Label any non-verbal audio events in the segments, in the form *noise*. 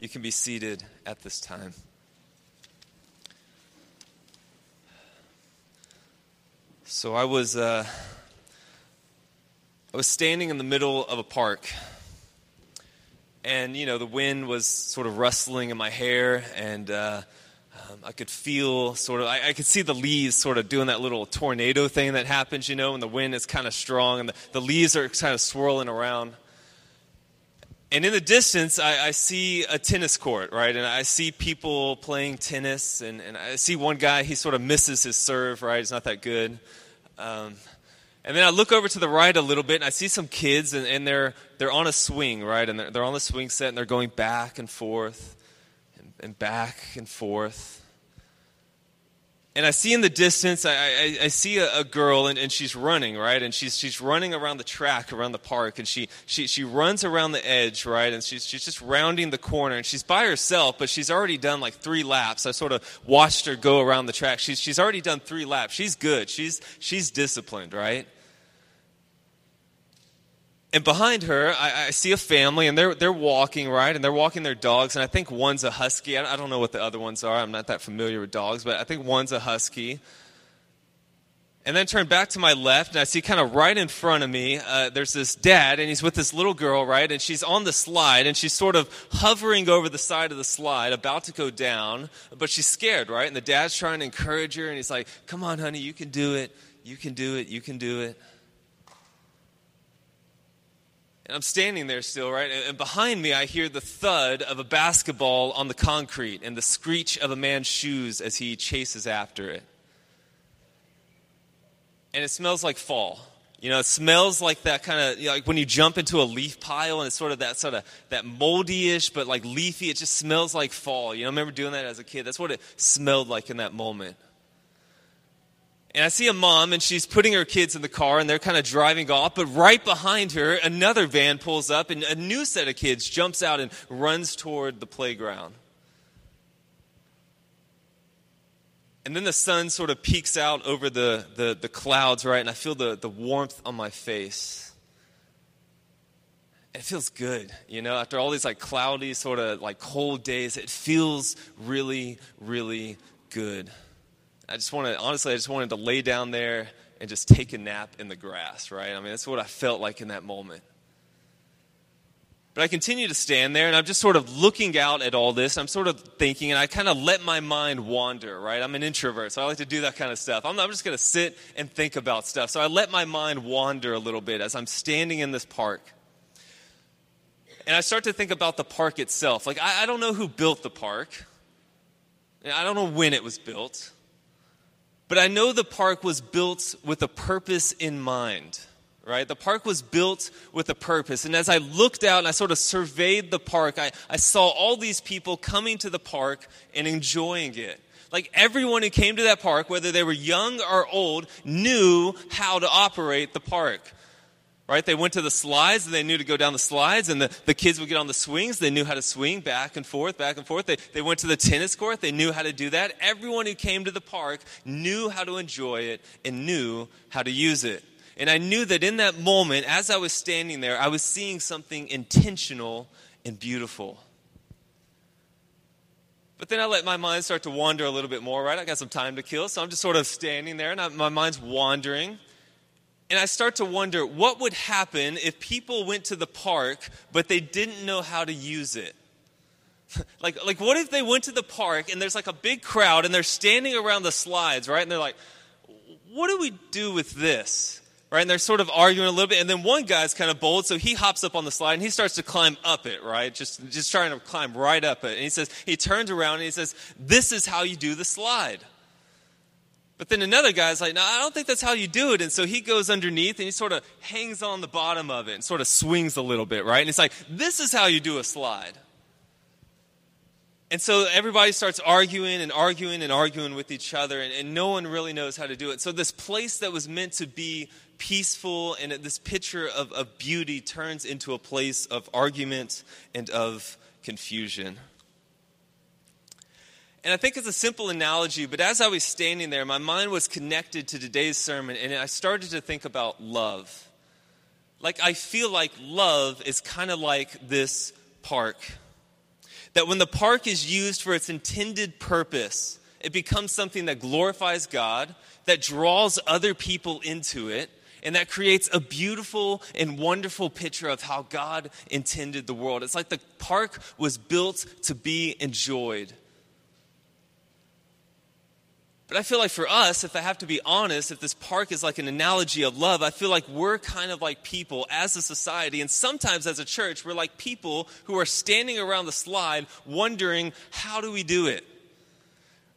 You can be seated at this time. So I was uh, I was standing in the middle of a park, and you know the wind was sort of rustling in my hair, and uh, um, I could feel sort of I, I, could see the leaves sort of doing that little tornado thing that happens, you know, when the wind is kind of strong and the, the leaves are kind of swirling around. And in the distance, I, I, see a tennis court, right? And I see people playing tennis, and, and I see one guy, he sort of misses his serve, right? It's not that good. Um, and then I look over to the right a little bit, and I see some kids, and, and they're, they're on a swing, right? And they're, they're on the swing set, and they're going back and forth, and, and back and forth and I see in the distance, I, I, I see a, a girl, and, and, she's running, right? And she's, she's running around the track, around the park, and she, she, she runs around the edge, right? And she's, she's just rounding the corner, and she's by herself, but she's already done like three laps. I sort of watched her go around the track. She's, she's already done three laps. She's good. She's, she's disciplined, right? And behind her, I, I, see a family, and they're, they're walking, right? And they're walking their dogs, and I think one's a husky. I, I don't know what the other ones are. I'm not that familiar with dogs, but I think one's a husky. And then turn back to my left, and I see kind of right in front of me, uh, there's this dad, and he's with this little girl, right? And she's on the slide, and she's sort of hovering over the side of the slide, about to go down, but she's scared, right? And the dad's trying to encourage her, and he's like, Come on, honey, you can do it. You can do it. You can do it. And I'm standing there still, right? And behind me, I hear the thud of a basketball on the concrete and the screech of a man's shoes as he chases after it. And it smells like fall. You know, it smells like that kind of, you know, like when you jump into a leaf pile and it's sort of that sort of, that moldy-ish, but like leafy, it just smells like fall. You know, I remember doing that as a kid. That's what it smelled like in that moment. And I see a mom, and she's putting her kids in the car, and they're kind of driving off. But right behind her, another van pulls up, and a new set of kids jumps out and runs toward the playground. And then the sun sort of peeks out over the, the, the clouds, right? And I feel the, the warmth on my face. It feels good, you know, after all these like cloudy, sort of like cold days, it feels really, really good. I just wanted, honestly, I just wanted to lay down there and just take a nap in the grass, right? I mean, that's what I felt like in that moment. But I continue to stand there and I'm just sort of looking out at all this. I'm sort of thinking and I kind of let my mind wander, right? I'm an introvert, so I like to do that kind of stuff. I'm, I'm just going to sit and think about stuff. So I let my mind wander a little bit as I'm standing in this park. And I start to think about the park itself. Like, I, I don't know who built the park, I don't know when it was built. But I know the park was built with a purpose in mind, right? The park was built with a purpose. And as I looked out and I sort of surveyed the park, I, I saw all these people coming to the park and enjoying it. Like everyone who came to that park, whether they were young or old, knew how to operate the park right? They went to the slides and they knew to go down the slides, and the, the kids would get on the swings. They knew how to swing back and forth, back and forth. They, they went to the tennis court. They knew how to do that. Everyone who came to the park knew how to enjoy it and knew how to use it. And I knew that in that moment, as I was standing there, I was seeing something intentional and beautiful. But then I let my mind start to wander a little bit more, right? I got some time to kill, so I'm just sort of standing there and I, my mind's wandering. And I start to wonder what would happen if people went to the park, but they didn't know how to use it. *laughs* like, like, what if they went to the park and there's like a big crowd and they're standing around the slides, right? And they're like, what do we do with this? Right? And they're sort of arguing a little bit. And then one guy's kind of bold, so he hops up on the slide and he starts to climb up it, right? Just, just trying to climb right up it. And he says, he turns around and he says, This is how you do the slide. But then another guy's like, no, I don't think that's how you do it. And so he goes underneath and he sort of hangs on the bottom of it and sort of swings a little bit, right? And it's like, this is how you do a slide. And so everybody starts arguing and arguing and arguing with each other, and, and, no one really knows how to do it. So, this place that was meant to be peaceful and this picture of, of beauty turns into a place of argument and of confusion. And I think it's a simple analogy, but as I was standing there, my mind was connected to today's sermon, and I started to think about love. Like, I feel like love is kind of like this park. That when the park is used for its intended purpose, it becomes something that glorifies God, that draws other people into it, and that creates a beautiful and wonderful picture of how God intended the world. It's like the park was built to be enjoyed. But I feel like for us, if I have to be honest, if this park is like an analogy of love, I feel like we're kind of like people as a society, and sometimes as a church, we're like people who are standing around the slide wondering, how do we do it?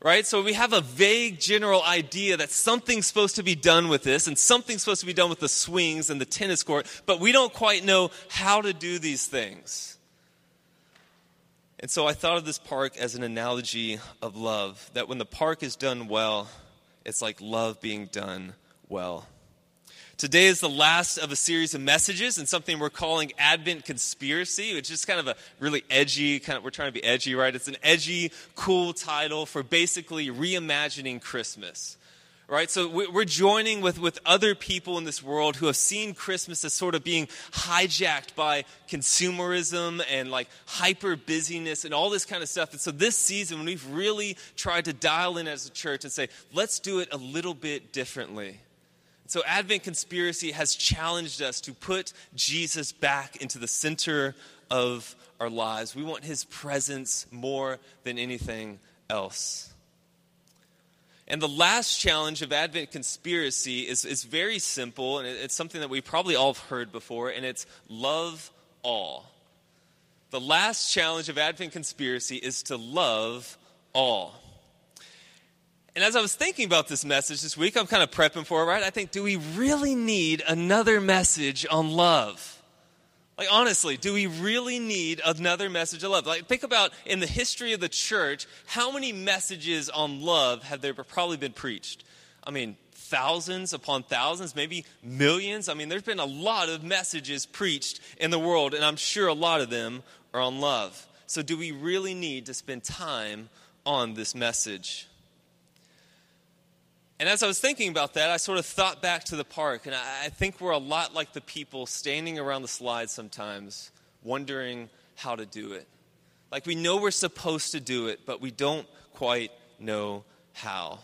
Right? So we have a vague general idea that something's supposed to be done with this, and something's supposed to be done with the swings and the tennis court, but we don't quite know how to do these things. And so I thought of this park as an analogy of love, that when the park is done well, it's like love being done well. Today is the last of a series of messages and something we're calling Advent Conspiracy, which is kind of a really edgy, kind of, we're trying to be edgy, right? It's an edgy, cool title for basically reimagining Christmas right? So we're joining with, with other people in this world who have seen Christmas as sort of being hijacked by consumerism and like hyper busyness and all this kind of stuff. And so this season, we've really tried to dial in as a church and say, let's do it a little bit differently. So Advent Conspiracy has challenged us to put Jesus back into the center of our lives. We want his presence more than anything else. And the last challenge of Advent conspiracy is, is very simple, and it's something that we probably all have heard before, and it's love all. The last challenge of Advent conspiracy is to love all. And as I was thinking about this message this week, I'm kind of prepping for it, right? I think, do we really need another message on love? Like, honestly, do we really need another message of love? Like, think about in the history of the church, how many messages on love have there probably been preached? I mean, thousands upon thousands, maybe millions. I mean, there's been a lot of messages preached in the world, and I'm sure a lot of them are on love. So, do we really need to spend time on this message? And as I was thinking about that, I sort of thought back to the park, and I, think we're a lot like the people standing around the slide sometimes, wondering how to do it. Like we know we're supposed to do it, but we don't quite know how.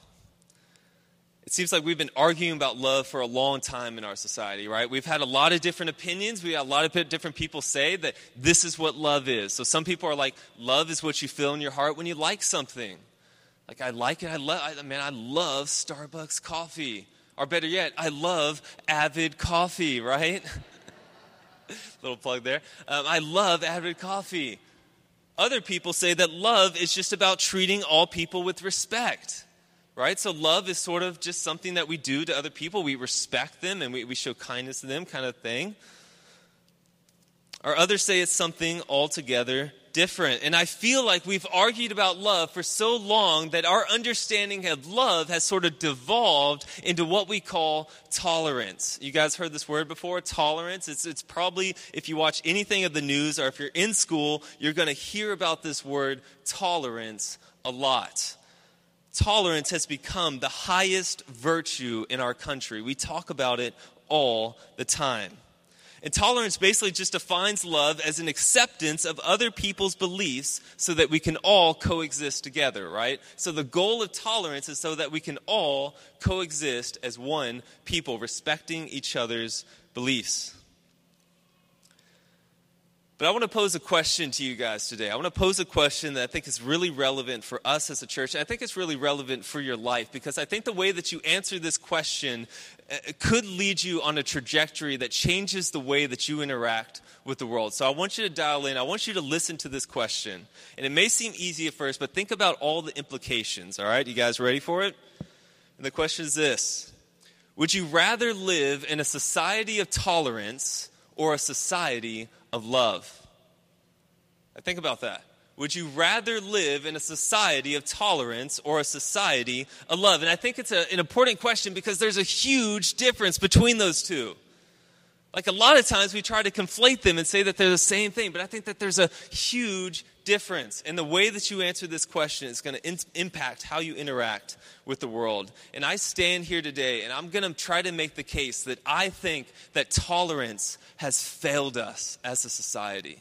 It seems like we've been arguing about love for a long time in our society, right? We've had a lot of different opinions. We had a lot of different people say that this is what love is. So some people are like, love is what you feel in your heart when you like something. Like I like it. I love. I mean, I love Starbucks coffee. Or better yet, I love Avid Coffee. Right? *laughs* Little plug there. Um, I love Avid Coffee. Other people say that love is just about treating all people with respect. Right? So love is sort of just something that we do to other people. We respect them and we, we show kindness to them, kind of thing. Or others say it's something altogether different. And I feel like we've argued about love for so long that our understanding of love has sort of devolved into what we call tolerance. You guys heard this word before? Tolerance. It's, it's probably, if you watch anything of the news or if you're in school, you're going to hear about this word tolerance a lot. Tolerance has become the highest virtue in our country. We talk about it all the time. And tolerance basically just defines love as an acceptance of other people's beliefs so that we can all coexist together, right? So the goal of tolerance is so that we can all coexist as one people, respecting each other's beliefs. But I want to pose a question to you guys today. I want to pose a question that I think is really relevant for us as a church. I think it's really relevant for your life because I think the way that you answer this question uh, could lead you on a trajectory that changes the way that you interact with the world. So I want you to dial in. I want you to listen to this question. And it may seem easy at first, but think about all the implications. All right? You guys ready for it? And the question is this Would you rather live in a society of tolerance or a society of love. Now think about that. Would you rather live in a society of tolerance or a society of love? And I think it's a, an important question because there's a huge difference between those two. Like a lot of times we try to conflate them and say that they're the same thing, but I think that there's a huge difference. And the way that you answer this question is going to in- impact how you interact with the world. And I stand here today and I'm going to try to make the case that I think that tolerance has failed us as a society.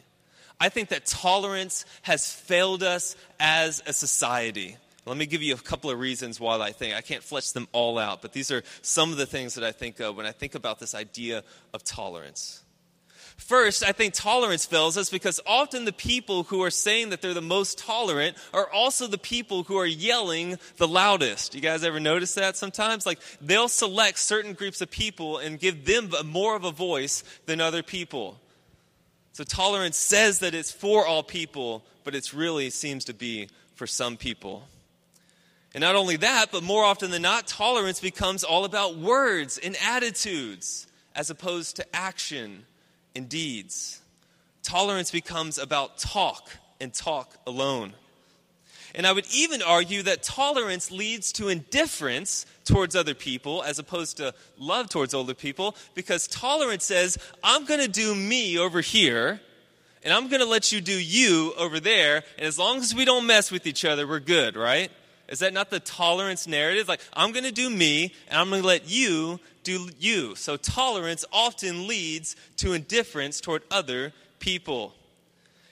I think that tolerance has failed us as a society. Let me give you a couple of reasons why I think. I can't flesh them all out, but these are some of the things that I think of when I think about this idea of tolerance. First, I think tolerance fails us because often the people who are saying that they're the most tolerant are also the people who are yelling the loudest. You guys ever notice that sometimes? Like they'll select certain groups of people and give them more of a voice than other people. So tolerance says that it's for all people, but it really seems to be for some people. And not only that, but more often than not, tolerance becomes all about words and attitudes as opposed to action and deeds. Tolerance becomes about talk and talk alone. And I would even argue that tolerance leads to indifference towards other people as opposed to love towards older people because tolerance says, I'm going to do me over here and I'm going to let you do you over there. And as long as we don't mess with each other, we're good, right? Is that not the tolerance narrative? Like, I'm going to do me, and I'm going to let you do you. So, tolerance often leads to indifference toward other people.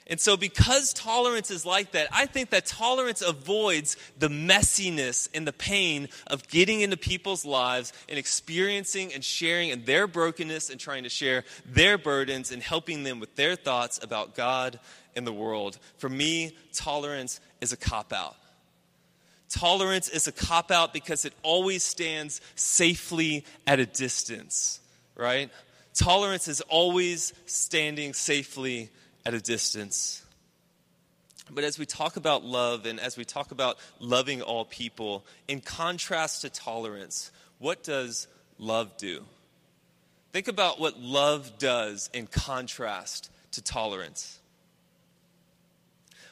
And so, because tolerance is like that, I think that tolerance avoids the messiness and the pain of getting into people's lives and experiencing and sharing in their brokenness and trying to share their burdens and helping them with their thoughts about God and the world. For me, tolerance is a cop out. Tolerance is a cop out because it always stands safely at a distance, right? Tolerance is always standing safely at a distance. But as we talk about love and as we talk about loving all people, in contrast to tolerance, what does love do? Think about what love does in contrast to tolerance.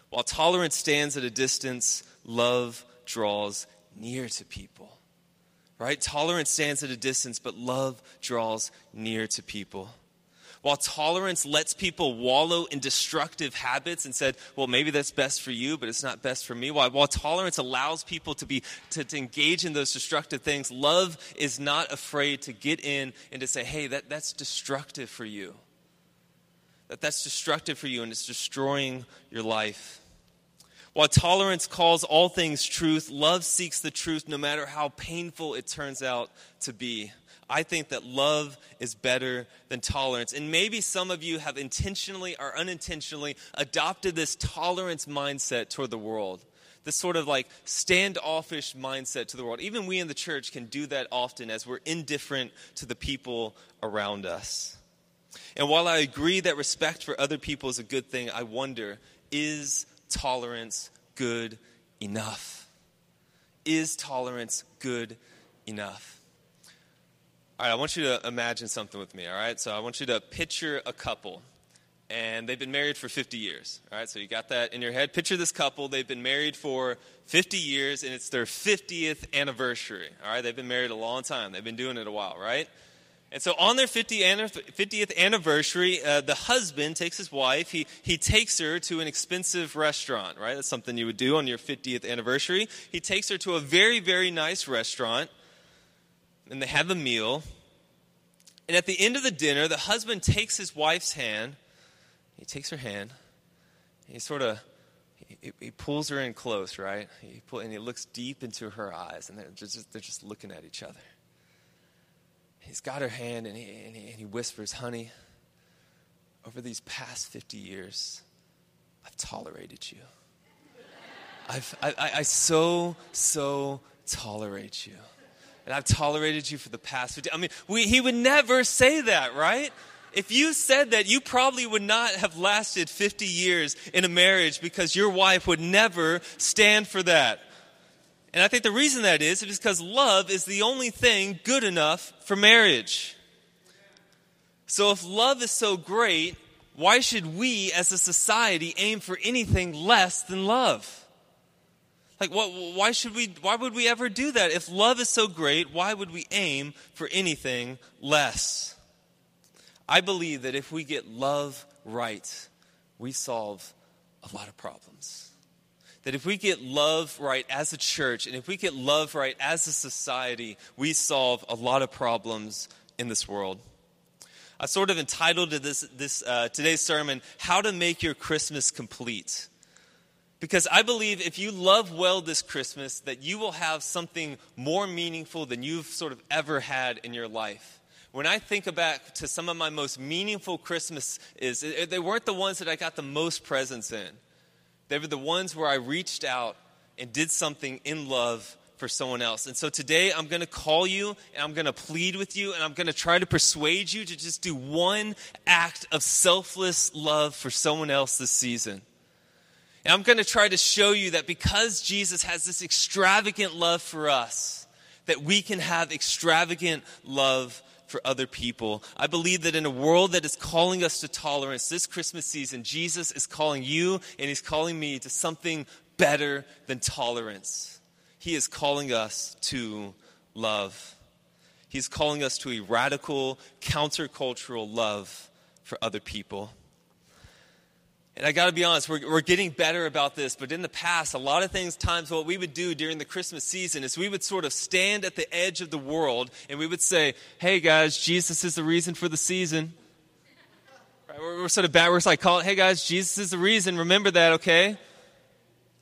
While tolerance stands at a distance, love draws near to people. Right? Tolerance stands at a distance, but love draws near to people. While tolerance lets people wallow in destructive habits and said, well, maybe that's best for you, but it's not best for me. While, while tolerance allows people to be to, to engage in those destructive things, love is not afraid to get in and to say, hey, that, that's destructive for you. That that's destructive for you and it's destroying your life. While tolerance calls all things truth, love seeks the truth no matter how painful it turns out to be. I think that love is better than tolerance. And maybe some of you have intentionally or unintentionally adopted this tolerance mindset toward the world. This sort of like standoffish mindset to the world. Even we in the church can do that often as we're indifferent to the people around us. And while I agree that respect for other people is a good thing, I wonder is tolerance good enough? Is tolerance good enough? All right, I want you to imagine something with me, all right? So I want you to picture a couple, and they've been married for 50 years, all right? So you got that in your head. Picture this couple, they've been married for 50 years, and it's their 50th anniversary, all right? They've been married a long time, they've been doing it a while, right? And so on their 50th anniversary, uh, the husband takes his wife, he, he takes her to an expensive restaurant, right? That's something you would do on your 50th anniversary. He takes her to a very, very nice restaurant, and they have a meal. And at the end of the dinner, the husband takes his wife's hand, he takes her hand, he sort of he, he, pulls her in close, right? He pull, and he looks deep into her eyes, and they're just, they're just looking at each other he's got her hand and he, and he, and he whispers, Honey, over these past 50 years, I've tolerated you. I've, I, I, I so, so tolerate you. And I've tolerated you for the past 50. I mean, we, he would never say that, right? If you said that, you probably would not have lasted 50 years in a marriage because your wife would never stand for that. And I think the reason that is is because love is the only thing good enough for marriage. So if love is so great, why should we as a society aim for anything less than love? Like what, why should we why would we ever do that? If love is so great, why would we aim for anything less? I believe that if we get love right, we solve a lot of problems that if we get love right as a church and if we get love right as a society, we solve a lot of problems in this world. I sort of entitled to this, this uh, today's sermon, How to Make Your Christmas Complete. Because I believe if you love well this Christmas, that you will have something more meaningful than you've sort of ever had in your life. When I think back to some of my most meaningful Christmas is they weren't the ones that I got the most presents in. They were the ones where I reached out and did something in love for someone else. And so today I'm going to call you and I'm going to plead with you and I'm going to try to persuade you to just do one act of selfless love for someone else this season. And I'm going to try to show you that because Jesus has this extravagant love for us, that we can have extravagant love for other people. I believe that in a world that is calling us to tolerance this Christmas season, Jesus is calling you and he's calling me to something better than tolerance. He is calling us to love. He's calling us to a radical, countercultural love for other people. And I got to be honest, we're, we're getting better about this, but in the past, a lot of things, times, what we would do during the Christmas season is we would sort of stand at the edge of the world and we would say, hey guys, Jesus is the reason for the season. Right, we're, we're, sort of bad, we're it, hey guys, Jesus is the reason, remember that, okay?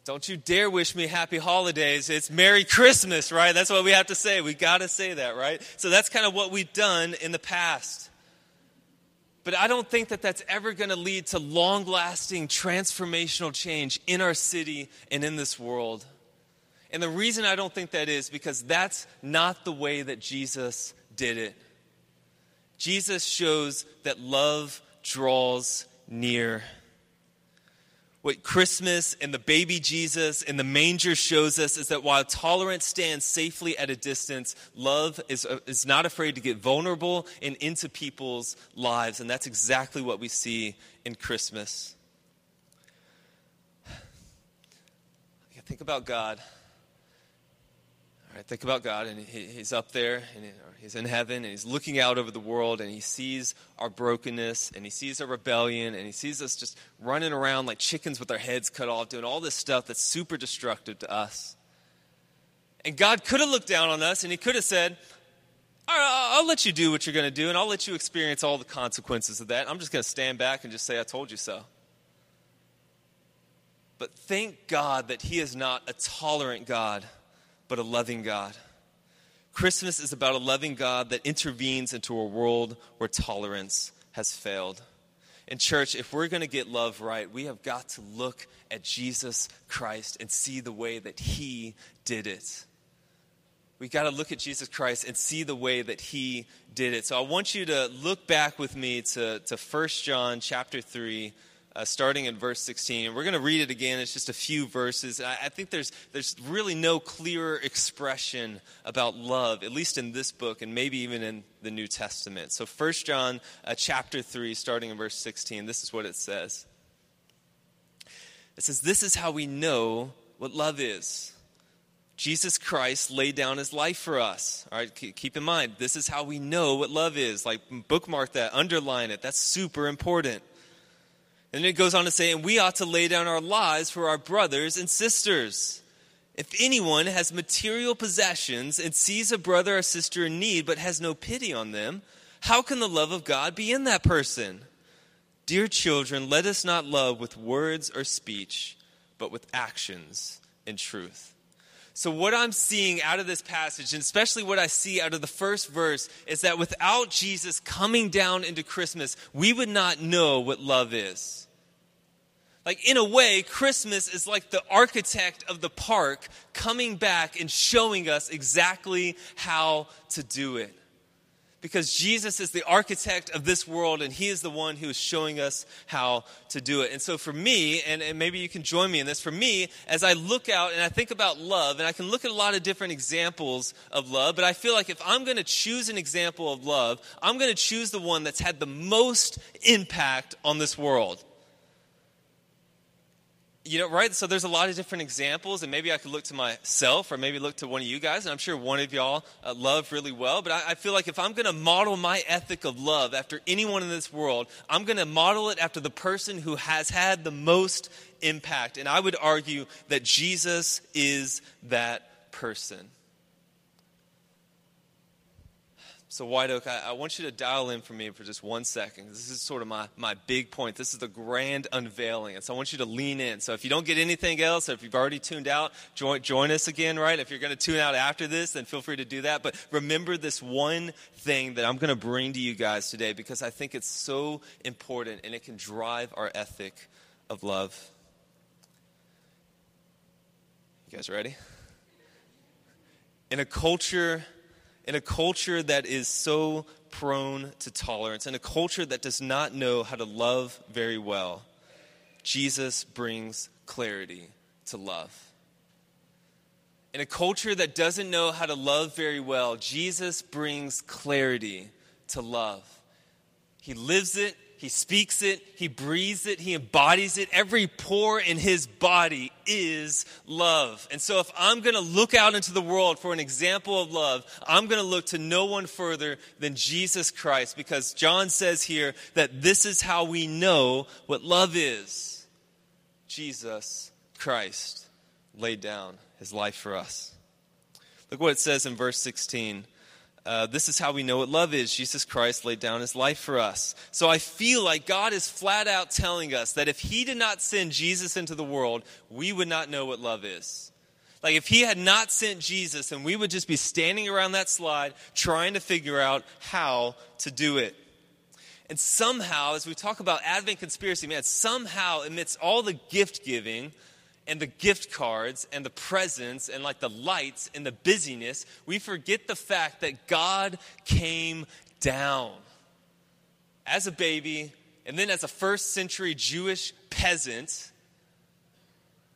Don't you dare wish me happy holidays. It's Merry Christmas, right? That's what we have to say. We got to say that, right? So that's kind of what we've done in the past. But I don't think that that's ever going to lead to long lasting transformational change in our city and in this world. And the reason I don't think that is because that's not the way that Jesus did it. Jesus shows that love draws near what Christmas and the baby Jesus and the manger shows us is that while tolerance stands safely at a distance, love is, uh, is not afraid to get vulnerable and into people's lives. And that's exactly what we see in Christmas. *sighs* Think about God. Right, think about God, and he, He's up there, and He's in heaven, and He's looking out over the world, and He sees our brokenness, and He sees our rebellion, and He sees us just running around like chickens with our heads cut off, doing all this stuff that's super destructive to us. And God could have looked down on us, and He could have said, all right, I'll let you do what you're going to do, and I'll let you experience all the consequences of that. I'm just going to stand back and just say, I told you so. But thank God that He is not a tolerant God but a loving God. Christmas is about a loving God that intervenes into a world where tolerance has failed. In church, if we're going to get love right, we have got to look at Jesus Christ and see the way that he did it. We've got to look at Jesus Christ and see the way that he did it. So I want you to look back with me to, to 1 John chapter 3 uh, starting in verse 16. And We're going to read it again. It's just a few verses. I, I, think there's, there's really no clearer expression about love, at least in this book and maybe even in the New Testament. So 1 John uh, chapter 3, starting in verse 16, this is what it says. It says, This is how we know what love is. Jesus Christ laid down his life for us. All right, keep in mind, this is how we know what love is. Like, bookmark that, underline it. That's super important. And then it goes on to say, and we ought to lay down our lives for our brothers and sisters. If anyone has material possessions and sees a brother or sister in need but has no pity on them, how can the love of God be in that person? Dear children, let us not love with words or speech, but with actions and truth. So, what I'm seeing out of this passage, and especially what I see out of the first verse, is that without Jesus coming down into Christmas, we would not know what love is. Like, in a way, Christmas is like the architect of the park coming back and showing us exactly how to do it. Because Jesus is the architect of this world and he is the one who is showing us how to do it. And so, for me, and, and maybe you can join me in this, for me, as I look out and I think about love, and I can look at a lot of different examples of love, but I feel like if I'm going to choose an example of love, I'm going to choose the one that's had the most impact on this world you know, right? So there's a lot of different examples, and maybe I could look to myself or maybe look to one of you guys, and I'm sure one of y'all uh, love really well. But I, I feel like if I'm going to model my ethic of love after anyone in this world, I'm going to model it after the person who has had the most impact. And I would argue that Jesus is that person. So, White Oak, I, I, want you to dial in for me for just one second. This is sort of my, my big point. This is the grand unveiling. And so I want you to lean in. So, if you don't get anything else, or if you've already tuned out, join, join us again, right? If you're going to tune out after this, then feel free to do that. But remember this one thing that I'm going to bring to you guys today because I think it's so important and it can drive our ethic of love. You guys ready? In a culture in a culture that is so prone to tolerance, in a culture that does not know how to love very well, Jesus brings clarity to love. In a culture that doesn't know how to love very well, Jesus brings clarity to love. He lives it, he speaks it, he breathes it, he embodies it. Every pore in his body is love. And so, if I'm going to look out into the world for an example of love, I'm going to look to no one further than Jesus Christ because John says here that this is how we know what love is. Jesus Christ laid down his life for us. Look what it says in verse 16. Uh, this is how we know what love is. Jesus Christ laid down his life for us. So I feel like God is flat out telling us that if he did not send Jesus into the world, we would not know what love is. Like if he had not sent Jesus, and we would just be standing around that slide trying to figure out how to do it. And somehow, as we talk about Advent conspiracy, man, somehow amidst all the gift giving, and the gift cards and the presents and like the lights and the busyness, we forget the fact that God came down as a baby and then as a first century Jewish peasant,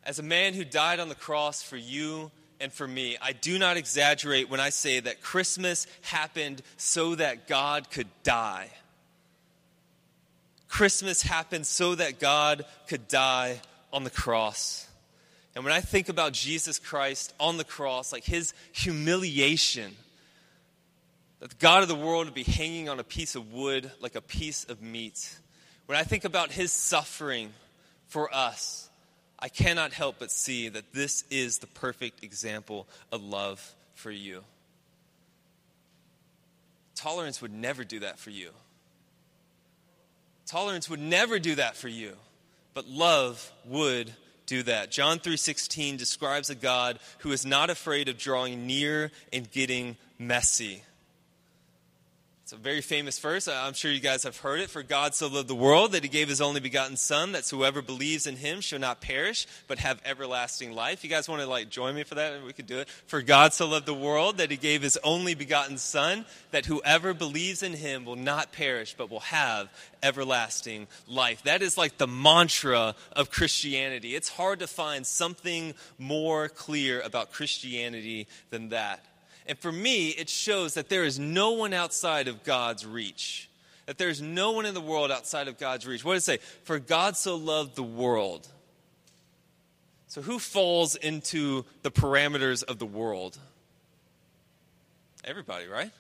as a man who died on the cross for you and for me. I do not exaggerate when I say that Christmas happened so that God could die. Christmas happened so that God could die on the cross. And when I think about Jesus Christ on the cross, like his humiliation, that the God of the world would be hanging on a piece of wood like a piece of meat, when I think about his suffering for us, I cannot help but see that this is the perfect example of love for you. Tolerance would never do that for you. Tolerance would never do that for you, but love would do that. John 3:16 describes a God who is not afraid of drawing near and getting messy. It's a very famous verse. I'm sure you guys have heard it. For God so loved the world that he gave his only begotten Son, that whoever believes in him shall not perish, but have everlasting life. You guys want to like join me for that? We could do it. For God so loved the world that he gave his only begotten Son, that whoever believes in him will not perish, but will have everlasting life. That is like the mantra of Christianity. It's hard to find something more clear about Christianity than that. And for me, it shows that there is no one outside of God's reach. That there's no one in the world outside of God's reach. What does it say? For God so loved the world. So, who falls into the parameters of the world? Everybody, right?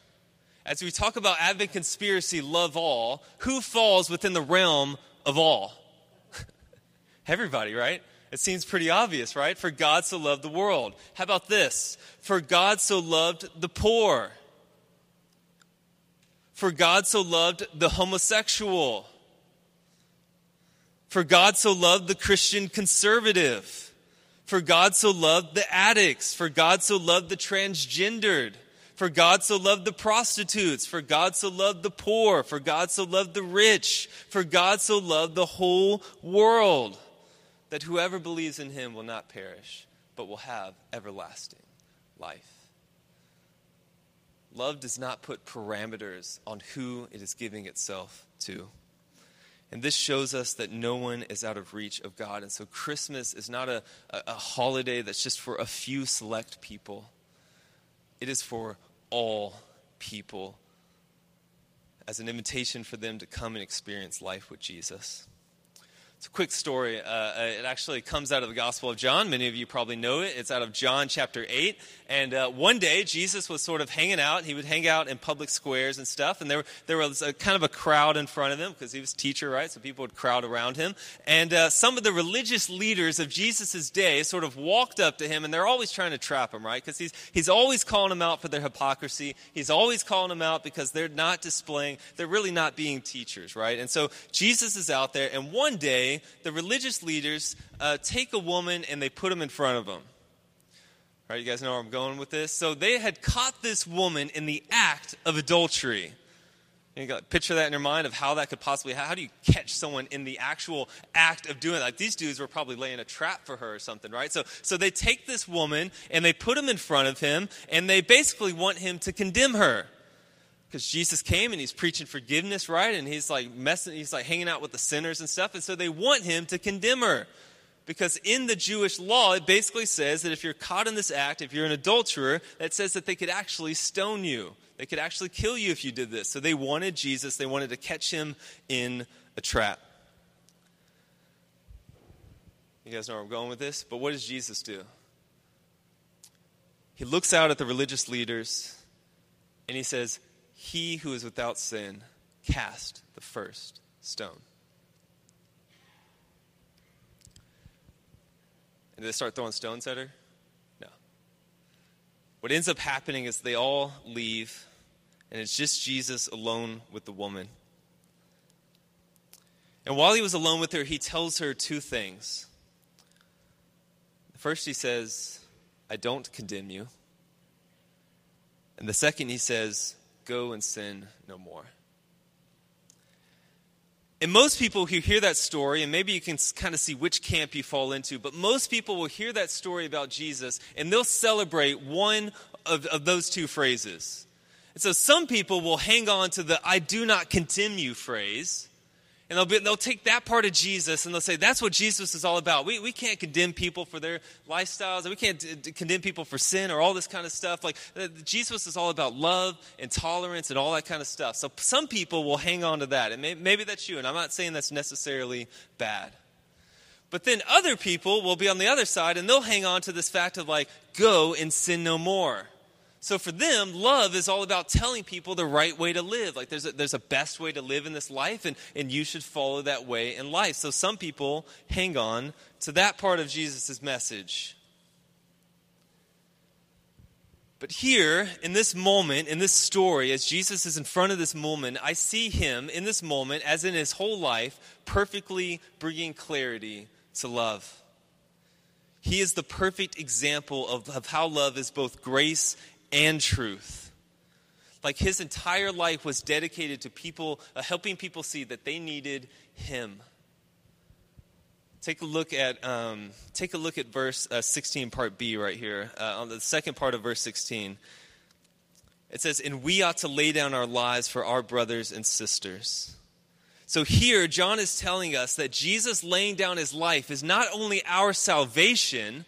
As we talk about Advent conspiracy, love all, who falls within the realm of all? *laughs* Everybody, right? It seems pretty obvious, right? For God so loved the world. How about this? For God so loved the poor. For God so loved the homosexual. For God so loved the Christian conservative. For God so loved the addicts. For God so loved the transgendered. For God so loved the prostitutes. For God so loved the poor. For God so loved the rich. For God so loved the whole world that whoever believes in him will not perish, but will have everlasting life. Love does not put parameters on who it is giving itself to. And this shows us that no one is out of reach of God. And so Christmas is not a, a, a, holiday that's just for a few select people, it is for all people as an invitation for them to come and experience life with Jesus. It's a quick story. Uh, uh, it actually comes out of the Gospel of John. Many of you probably know it. It's out of John chapter 8. And uh, one day, Jesus was sort of hanging out. He would hang out in public squares and stuff. And there, there was a, kind of a crowd in front of him because he was teacher, right? So people would crowd around him. And uh, some of the religious leaders of Jesus' day sort of walked up to him, and they're always trying to trap him, right? Because he's, he's always calling them out for their hypocrisy. He's always calling them out because they're not displaying, they're really not being teachers, right? And so Jesus is out there, and one day, the religious leaders uh, take a woman and they put him in front of them. All right, you guys know where I'm going with this? So they had caught this woman in the act of adultery. You got picture that in your mind of how that could possibly happen. how do you catch someone in the actual act of doing that? Like these dudes were probably laying a trap for her or something, right? So so they take this woman and they put him in front of him and they basically want him to condemn her because Jesus came and he's preaching forgiveness, right? And he's like messing, he's like hanging out with the sinners and stuff. And so they want him to condemn her. Because in the Jewish law, it basically says that if you're caught in this act, if you're an adulterer, that says that they could actually stone you. They could actually kill you if you did this. So they wanted Jesus, they wanted to catch him in a trap. You guys know where I'm going with this? But what does Jesus do? He looks out at the religious leaders and he says, he who is without sin cast the first stone. And they start throwing stones at her? No. What ends up happening is they all leave, and it's just Jesus alone with the woman. And while he was alone with her, he tells her two things. First, he says, I don't condemn you. And the second, he says, Go and sin no more. And most people who hear that story, and maybe you can kind of see which camp you fall into, but most people will hear that story about Jesus and they'll celebrate one of, of those two phrases. And so some people will hang on to the I do not condemn you phrase and they'll, be, they'll take that part of Jesus and they'll say, that's what Jesus is all about. We, we can't condemn people for their lifestyles. We can't d- condemn people for sin or all this kind of stuff. Like, uh, Jesus is all about love and tolerance and all that kind of stuff. So some people will hang on to that. And may, maybe that's you. And I'm not saying that's necessarily bad. But then other people will be on the other side and they'll hang on to this fact of, like, go and sin no more. So for them, love is all about telling people the right way to live. Like there's a, there's a best way to live in this life, and, and you should follow that way in life. So some people hang on to that part of Jesus' message. But here, in this moment, in this story, as Jesus is in front of this moment, I see him in this moment, as in his whole life, perfectly bringing clarity to love. He is the perfect example of, of how love is both grace and truth. Like his entire life was dedicated to people, uh, helping people see that they needed him. Take a look at um, take a look at verse uh, 16, part B, right here uh, on the second part of verse 16. It says, "And we ought to lay down our lives for our brothers and sisters." So here, John is telling us that Jesus laying down his life is not only our salvation,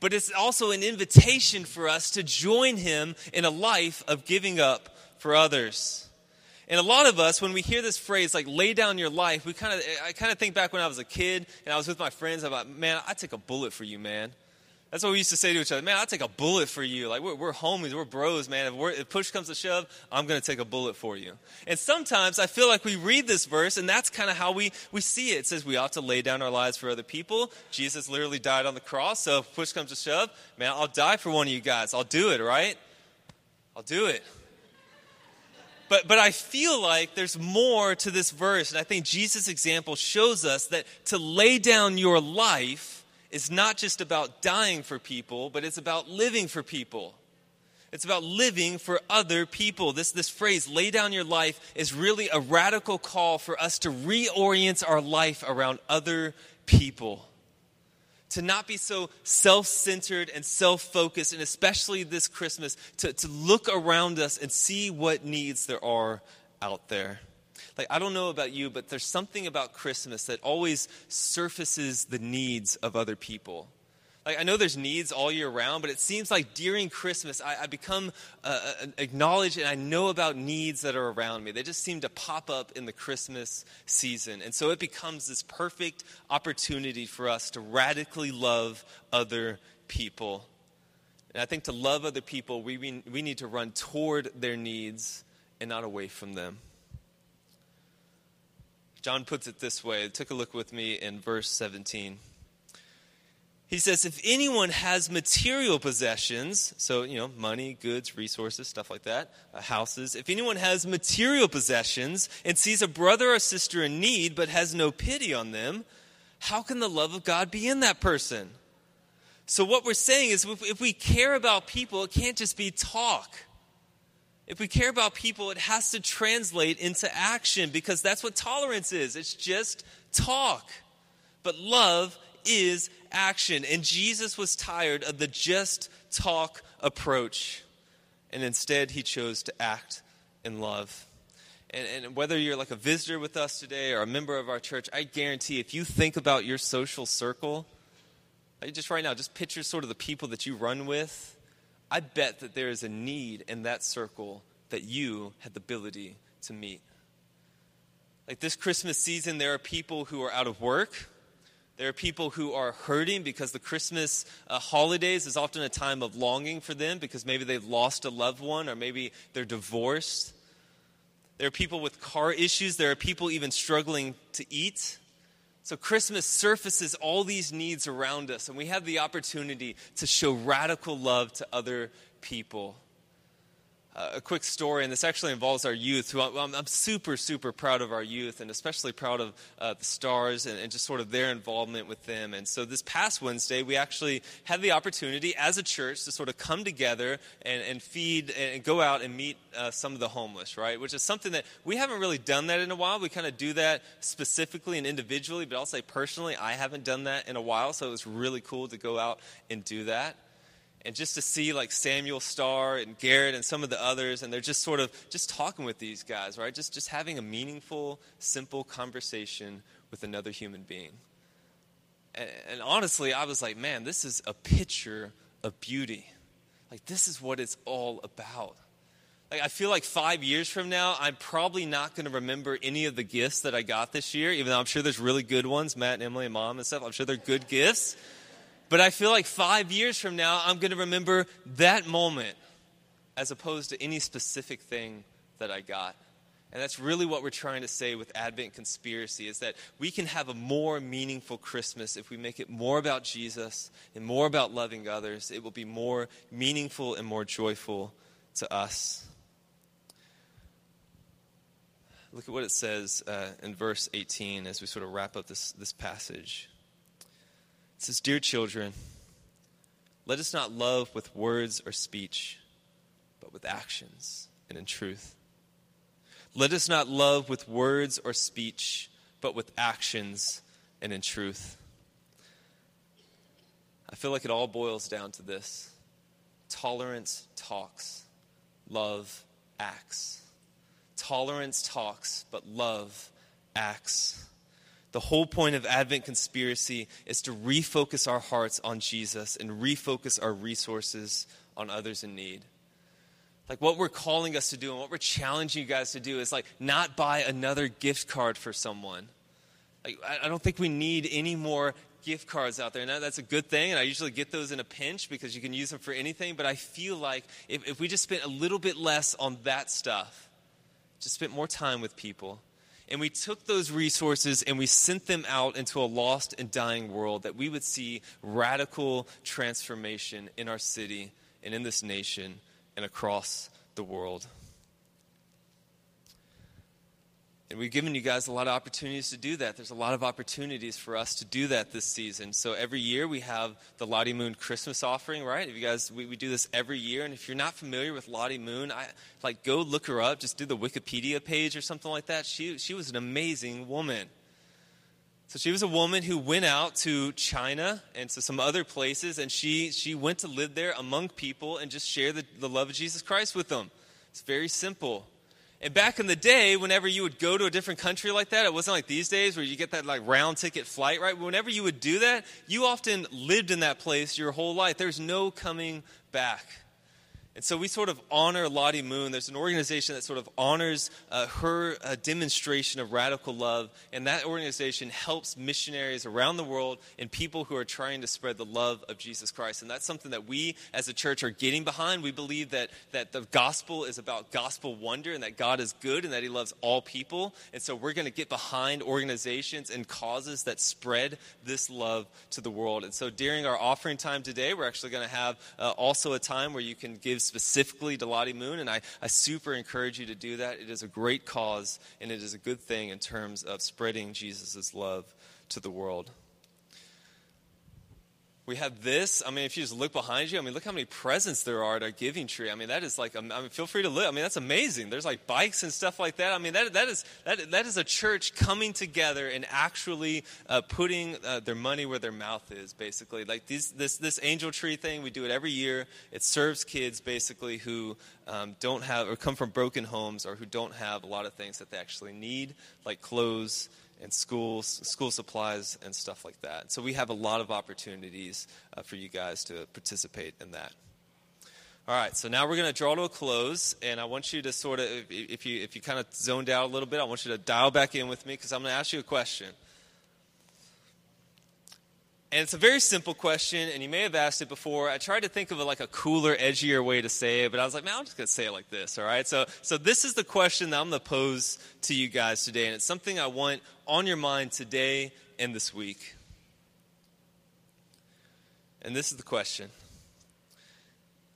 but it's also an invitation for us to join him in a life of giving up for others. And a lot of us, when we hear this phrase, like lay down your life, we kind of, I kind of think back when I was a kid and I was with my friends, I'm like, man, I take a bullet for you, man. That's what we used to say to each other. Man, I'll take a bullet for you. Like, we're, we're homies, we're bros, man. If, if, push comes to shove, I'm going to take a bullet for you. And sometimes I feel like we read this verse, and that's kind of how we, we see it. It says we ought to lay down our lives for other people. Jesus literally died on the cross, so if push comes to shove, man, I'll die for one of you guys. I'll do it, right? I'll do it. But, but I feel like there's more to this verse, and I think Jesus' example shows us that to lay down your life is not just about dying for people, but it's about living for people. It's about living for other people. This, this phrase, lay down your life, is really a radical call for us to reorient our life around other people. To not be so self centered and self focused, and especially this Christmas, to, to look around us and see what needs there are out there. Like, I don't know about you, but there's something about Christmas that always surfaces the needs of other people. Like, I know there's needs all year round, but it seems like during Christmas, I, I become uh, uh, acknowledged and I know about needs that are around me. They just seem to pop up in the Christmas season. And so it becomes this perfect opportunity for us to radically love other people. And I think to love other people, we, we need to run toward their needs and not away from them. John puts it this way. Take a look with me in verse 17. He says, if anyone has material possessions, so, you know, money, goods, resources, stuff like that, uh, houses, if anyone has material possessions and sees a brother or sister in need but has no pity on them, how can the love of God be in that person? So, what we're saying is if, if we care about people, it can't just be talk. If we care about people, it has to translate into action because that's what tolerance is. It's just talk. But love is action. And Jesus was tired of the just talk approach. And instead, he chose to act in love. And, and, whether you're like a visitor with us today or a member of our church, I guarantee if you think about your social circle, like just right now, just picture sort of the people that you run with. I bet that there is a need in that circle that you had the ability to meet. Like this Christmas season, there are people who are out of work there are people who are hurting because the Christmas uh, holidays is often a time of longing for them because maybe they've lost a loved one or maybe they're divorced. There are people with car issues. There are people even struggling to eat. So, Christmas surfaces all these needs around us, and we have the opportunity to show radical love to other people uh, a quick story, and this actually involves our youth. Who I'm, I'm super, super proud of our youth, and especially proud of uh, the stars and, and, just sort of their involvement with them. And so this past Wednesday, we actually had the opportunity as a church to sort of come together and, and feed and go out and meet uh, some of the homeless, right? Which is something that we haven't really done that in a while. We kind of do that specifically and individually, but I'll say personally, I haven't done that in a while. So it was really cool to go out and do that and just to see like Samuel Starr and Garrett and some of the others, and they're just sort of just talking with these guys, right? Just just having a meaningful, simple conversation with another human being. And, and honestly, I was like, man, this is a picture of beauty. Like this is what it's all about. Like I feel like five years from now, I'm probably not going to remember any of the gifts that I got this year, even though I'm sure there's really good ones, Matt and Emily and Mom and stuff. I'm sure they're good gifts. But I feel like five years from now, I'm going to remember that moment as opposed to any specific thing that I got. And that's really what we're trying to say with Advent Conspiracy is that we can have a more meaningful Christmas if we make it more about Jesus and more about loving others. It will be more meaningful and more joyful to us. Look at what it says uh, in verse 18 as we sort of wrap up this, this passage. It says, Dear children, let us not love with words or speech, but with actions and in truth. Let us not love with words or speech, but with actions and in truth. I feel like it all boils down to this tolerance talks, love acts. Tolerance talks, but love acts. The whole point of Advent Conspiracy is to refocus our hearts on Jesus and refocus our resources on others in need. Like what we're calling us to do and what we're challenging you guys to do is like not buy another gift card for someone. Like, I don't think we need any more gift cards out there. Now, that's a good thing, and I usually get those in a pinch because you can use them for anything. But I feel like if, if we just spent a little bit less on that stuff, just spent more time with people, and we took those resources and we sent them out into a lost and dying world, that we would see radical transformation in our city and in this nation and across the world. And we've given you guys a lot of opportunities to do that. There's a lot of opportunities for us to do that this season. So every year we have the Lottie Moon Christmas offering, right? If you guys, we, we do this every year. And if you're not familiar with Lottie Moon, I like go look her up. Just do the Wikipedia page or something like that. She she was an amazing woman. So she was a woman who went out to China and to some other places, and she she went to live there among people and just share the, the love of Jesus Christ with them. It's very simple. And back in the day, whenever you would go to a different country like that, it wasn't like these days where you get that like round ticket flight, right? Whenever you would do that, you often lived in that place your whole life. There's no coming back. And so we sort of honor Lottie Moon. There's an organization that sort of honors uh, her uh, demonstration of radical love, and that organization helps missionaries around the world and people who are trying to spread the love of Jesus Christ. And that's something that we as a church are getting behind. We believe that, that the gospel is about gospel wonder and that God is good and that He loves all people. And so we're going to get behind organizations and causes that spread this love to the world. And so during our offering time today, we're actually going to have uh, also a time where you can give specifically to Lottie Moon, and I, I super encourage you to do that. It is a great cause, and it is a good thing in terms of spreading Jesus' love to the world we have this. I mean, if you just look behind you, I mean, look how many presents there are at our giving tree. I mean, that is like, I mean, feel free to look. I mean, that's amazing. There's like bikes and stuff like that. I mean, that, that, is, that, that is a church coming together and actually uh, putting uh, their money where their mouth is, basically. Like these, this, this angel tree thing, we do it every year. It serves kids, basically, who um, don't have or come from broken homes or who don't have a lot of things that they actually need, like clothes and schools, school supplies, and stuff like that. So we have a lot of opportunities uh, for you guys to participate in that. All right, so now we're going to draw to a close, and I want you to sort of, if you if you kind of zoned out a little bit, I want you to dial back in with me because I'm going to ask you a question. And it's a very simple question, and you may have asked it before. I tried to think of a, like a cooler, edgier way to say it, but I was like, man, I'm just going to say it like this, all right? So, so this is the question that I'm going to pose to you guys today, and it's something I want on your mind today and this week. And this is the question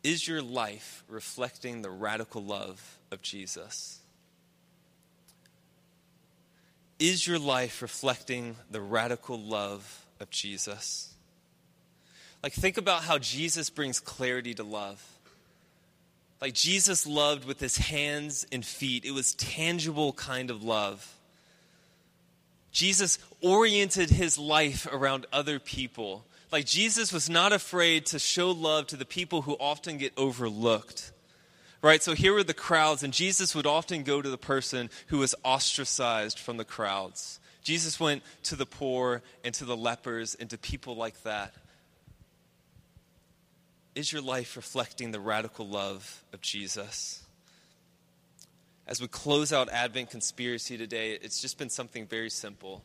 Is your life reflecting the radical love of Jesus? Is your life reflecting the radical love of Jesus. Like, think about how Jesus brings clarity to love. Like, Jesus loved with his hands and feet, it was tangible kind of love. Jesus oriented his life around other people. Like, Jesus was not afraid to show love to the people who often get overlooked. Right? So here were the crowds, and Jesus would often go to the person who was ostracized from the crowds. Jesus went to the poor and to the lepers and to people like that. Is your life reflecting the radical love of Jesus? As we close out Advent Conspiracy today, it's just been something very simple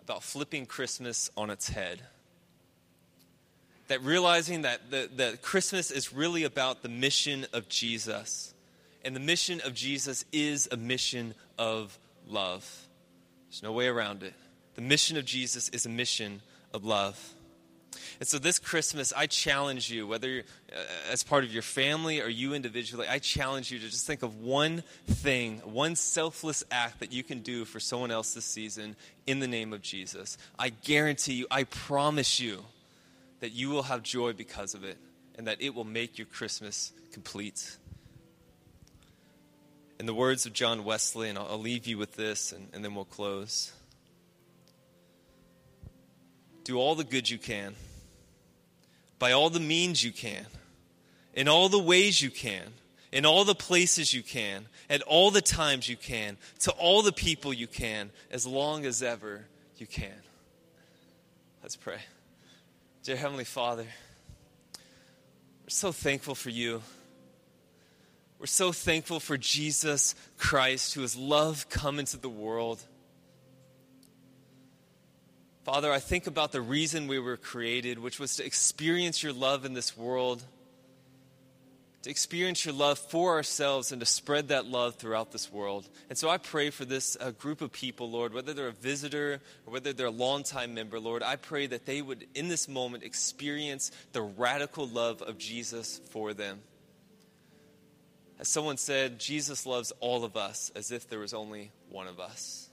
about flipping Christmas on its head. That realizing that the, the Christmas is really about the mission of Jesus. And the mission of Jesus is a mission of love. There's no way around it. The mission of Jesus is a mission of love. And so this Christmas, I challenge you, whether uh, as part of your family or you individually, I challenge you to just think of one thing, one selfless act that you can do for someone else this season in the name of Jesus. I guarantee you, I promise you, that you will have joy because of it and that it will make your Christmas complete. In the words of John Wesley, and I'll, leave you with this and, and then we'll close. Do all the good you can, by all the means you can, in all the ways you can, in all the places you can, at all the times you can, to all the people you can, as long as ever you can. Let's pray. Dear Heavenly Father, we're so thankful for you. We're so thankful for Jesus Christ, who has love come into the world. Father, I think about the reason we were created, which was to experience your love in this world, to experience your love for ourselves, and to spread that love throughout this world. And so I pray for this uh, group of people, Lord, whether they're a visitor or whether they're a longtime member, Lord, I pray that they would, in this moment, experience the radical love of Jesus for them. As someone said, Jesus loves all of us as if there was only one of us.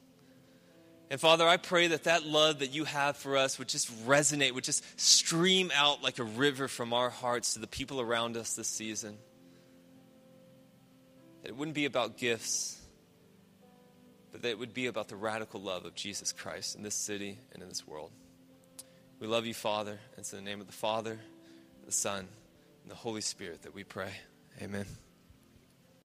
And Father, I pray that that love that you have for us would just resonate, would just stream out like a river from our hearts to the people around us this season. That it wouldn't be about gifts, but that it would be about the radical love of Jesus Christ in this city and in this world. We love you, Father. It's in the name of the Father, the Son, and the Holy Spirit that we pray. Amen.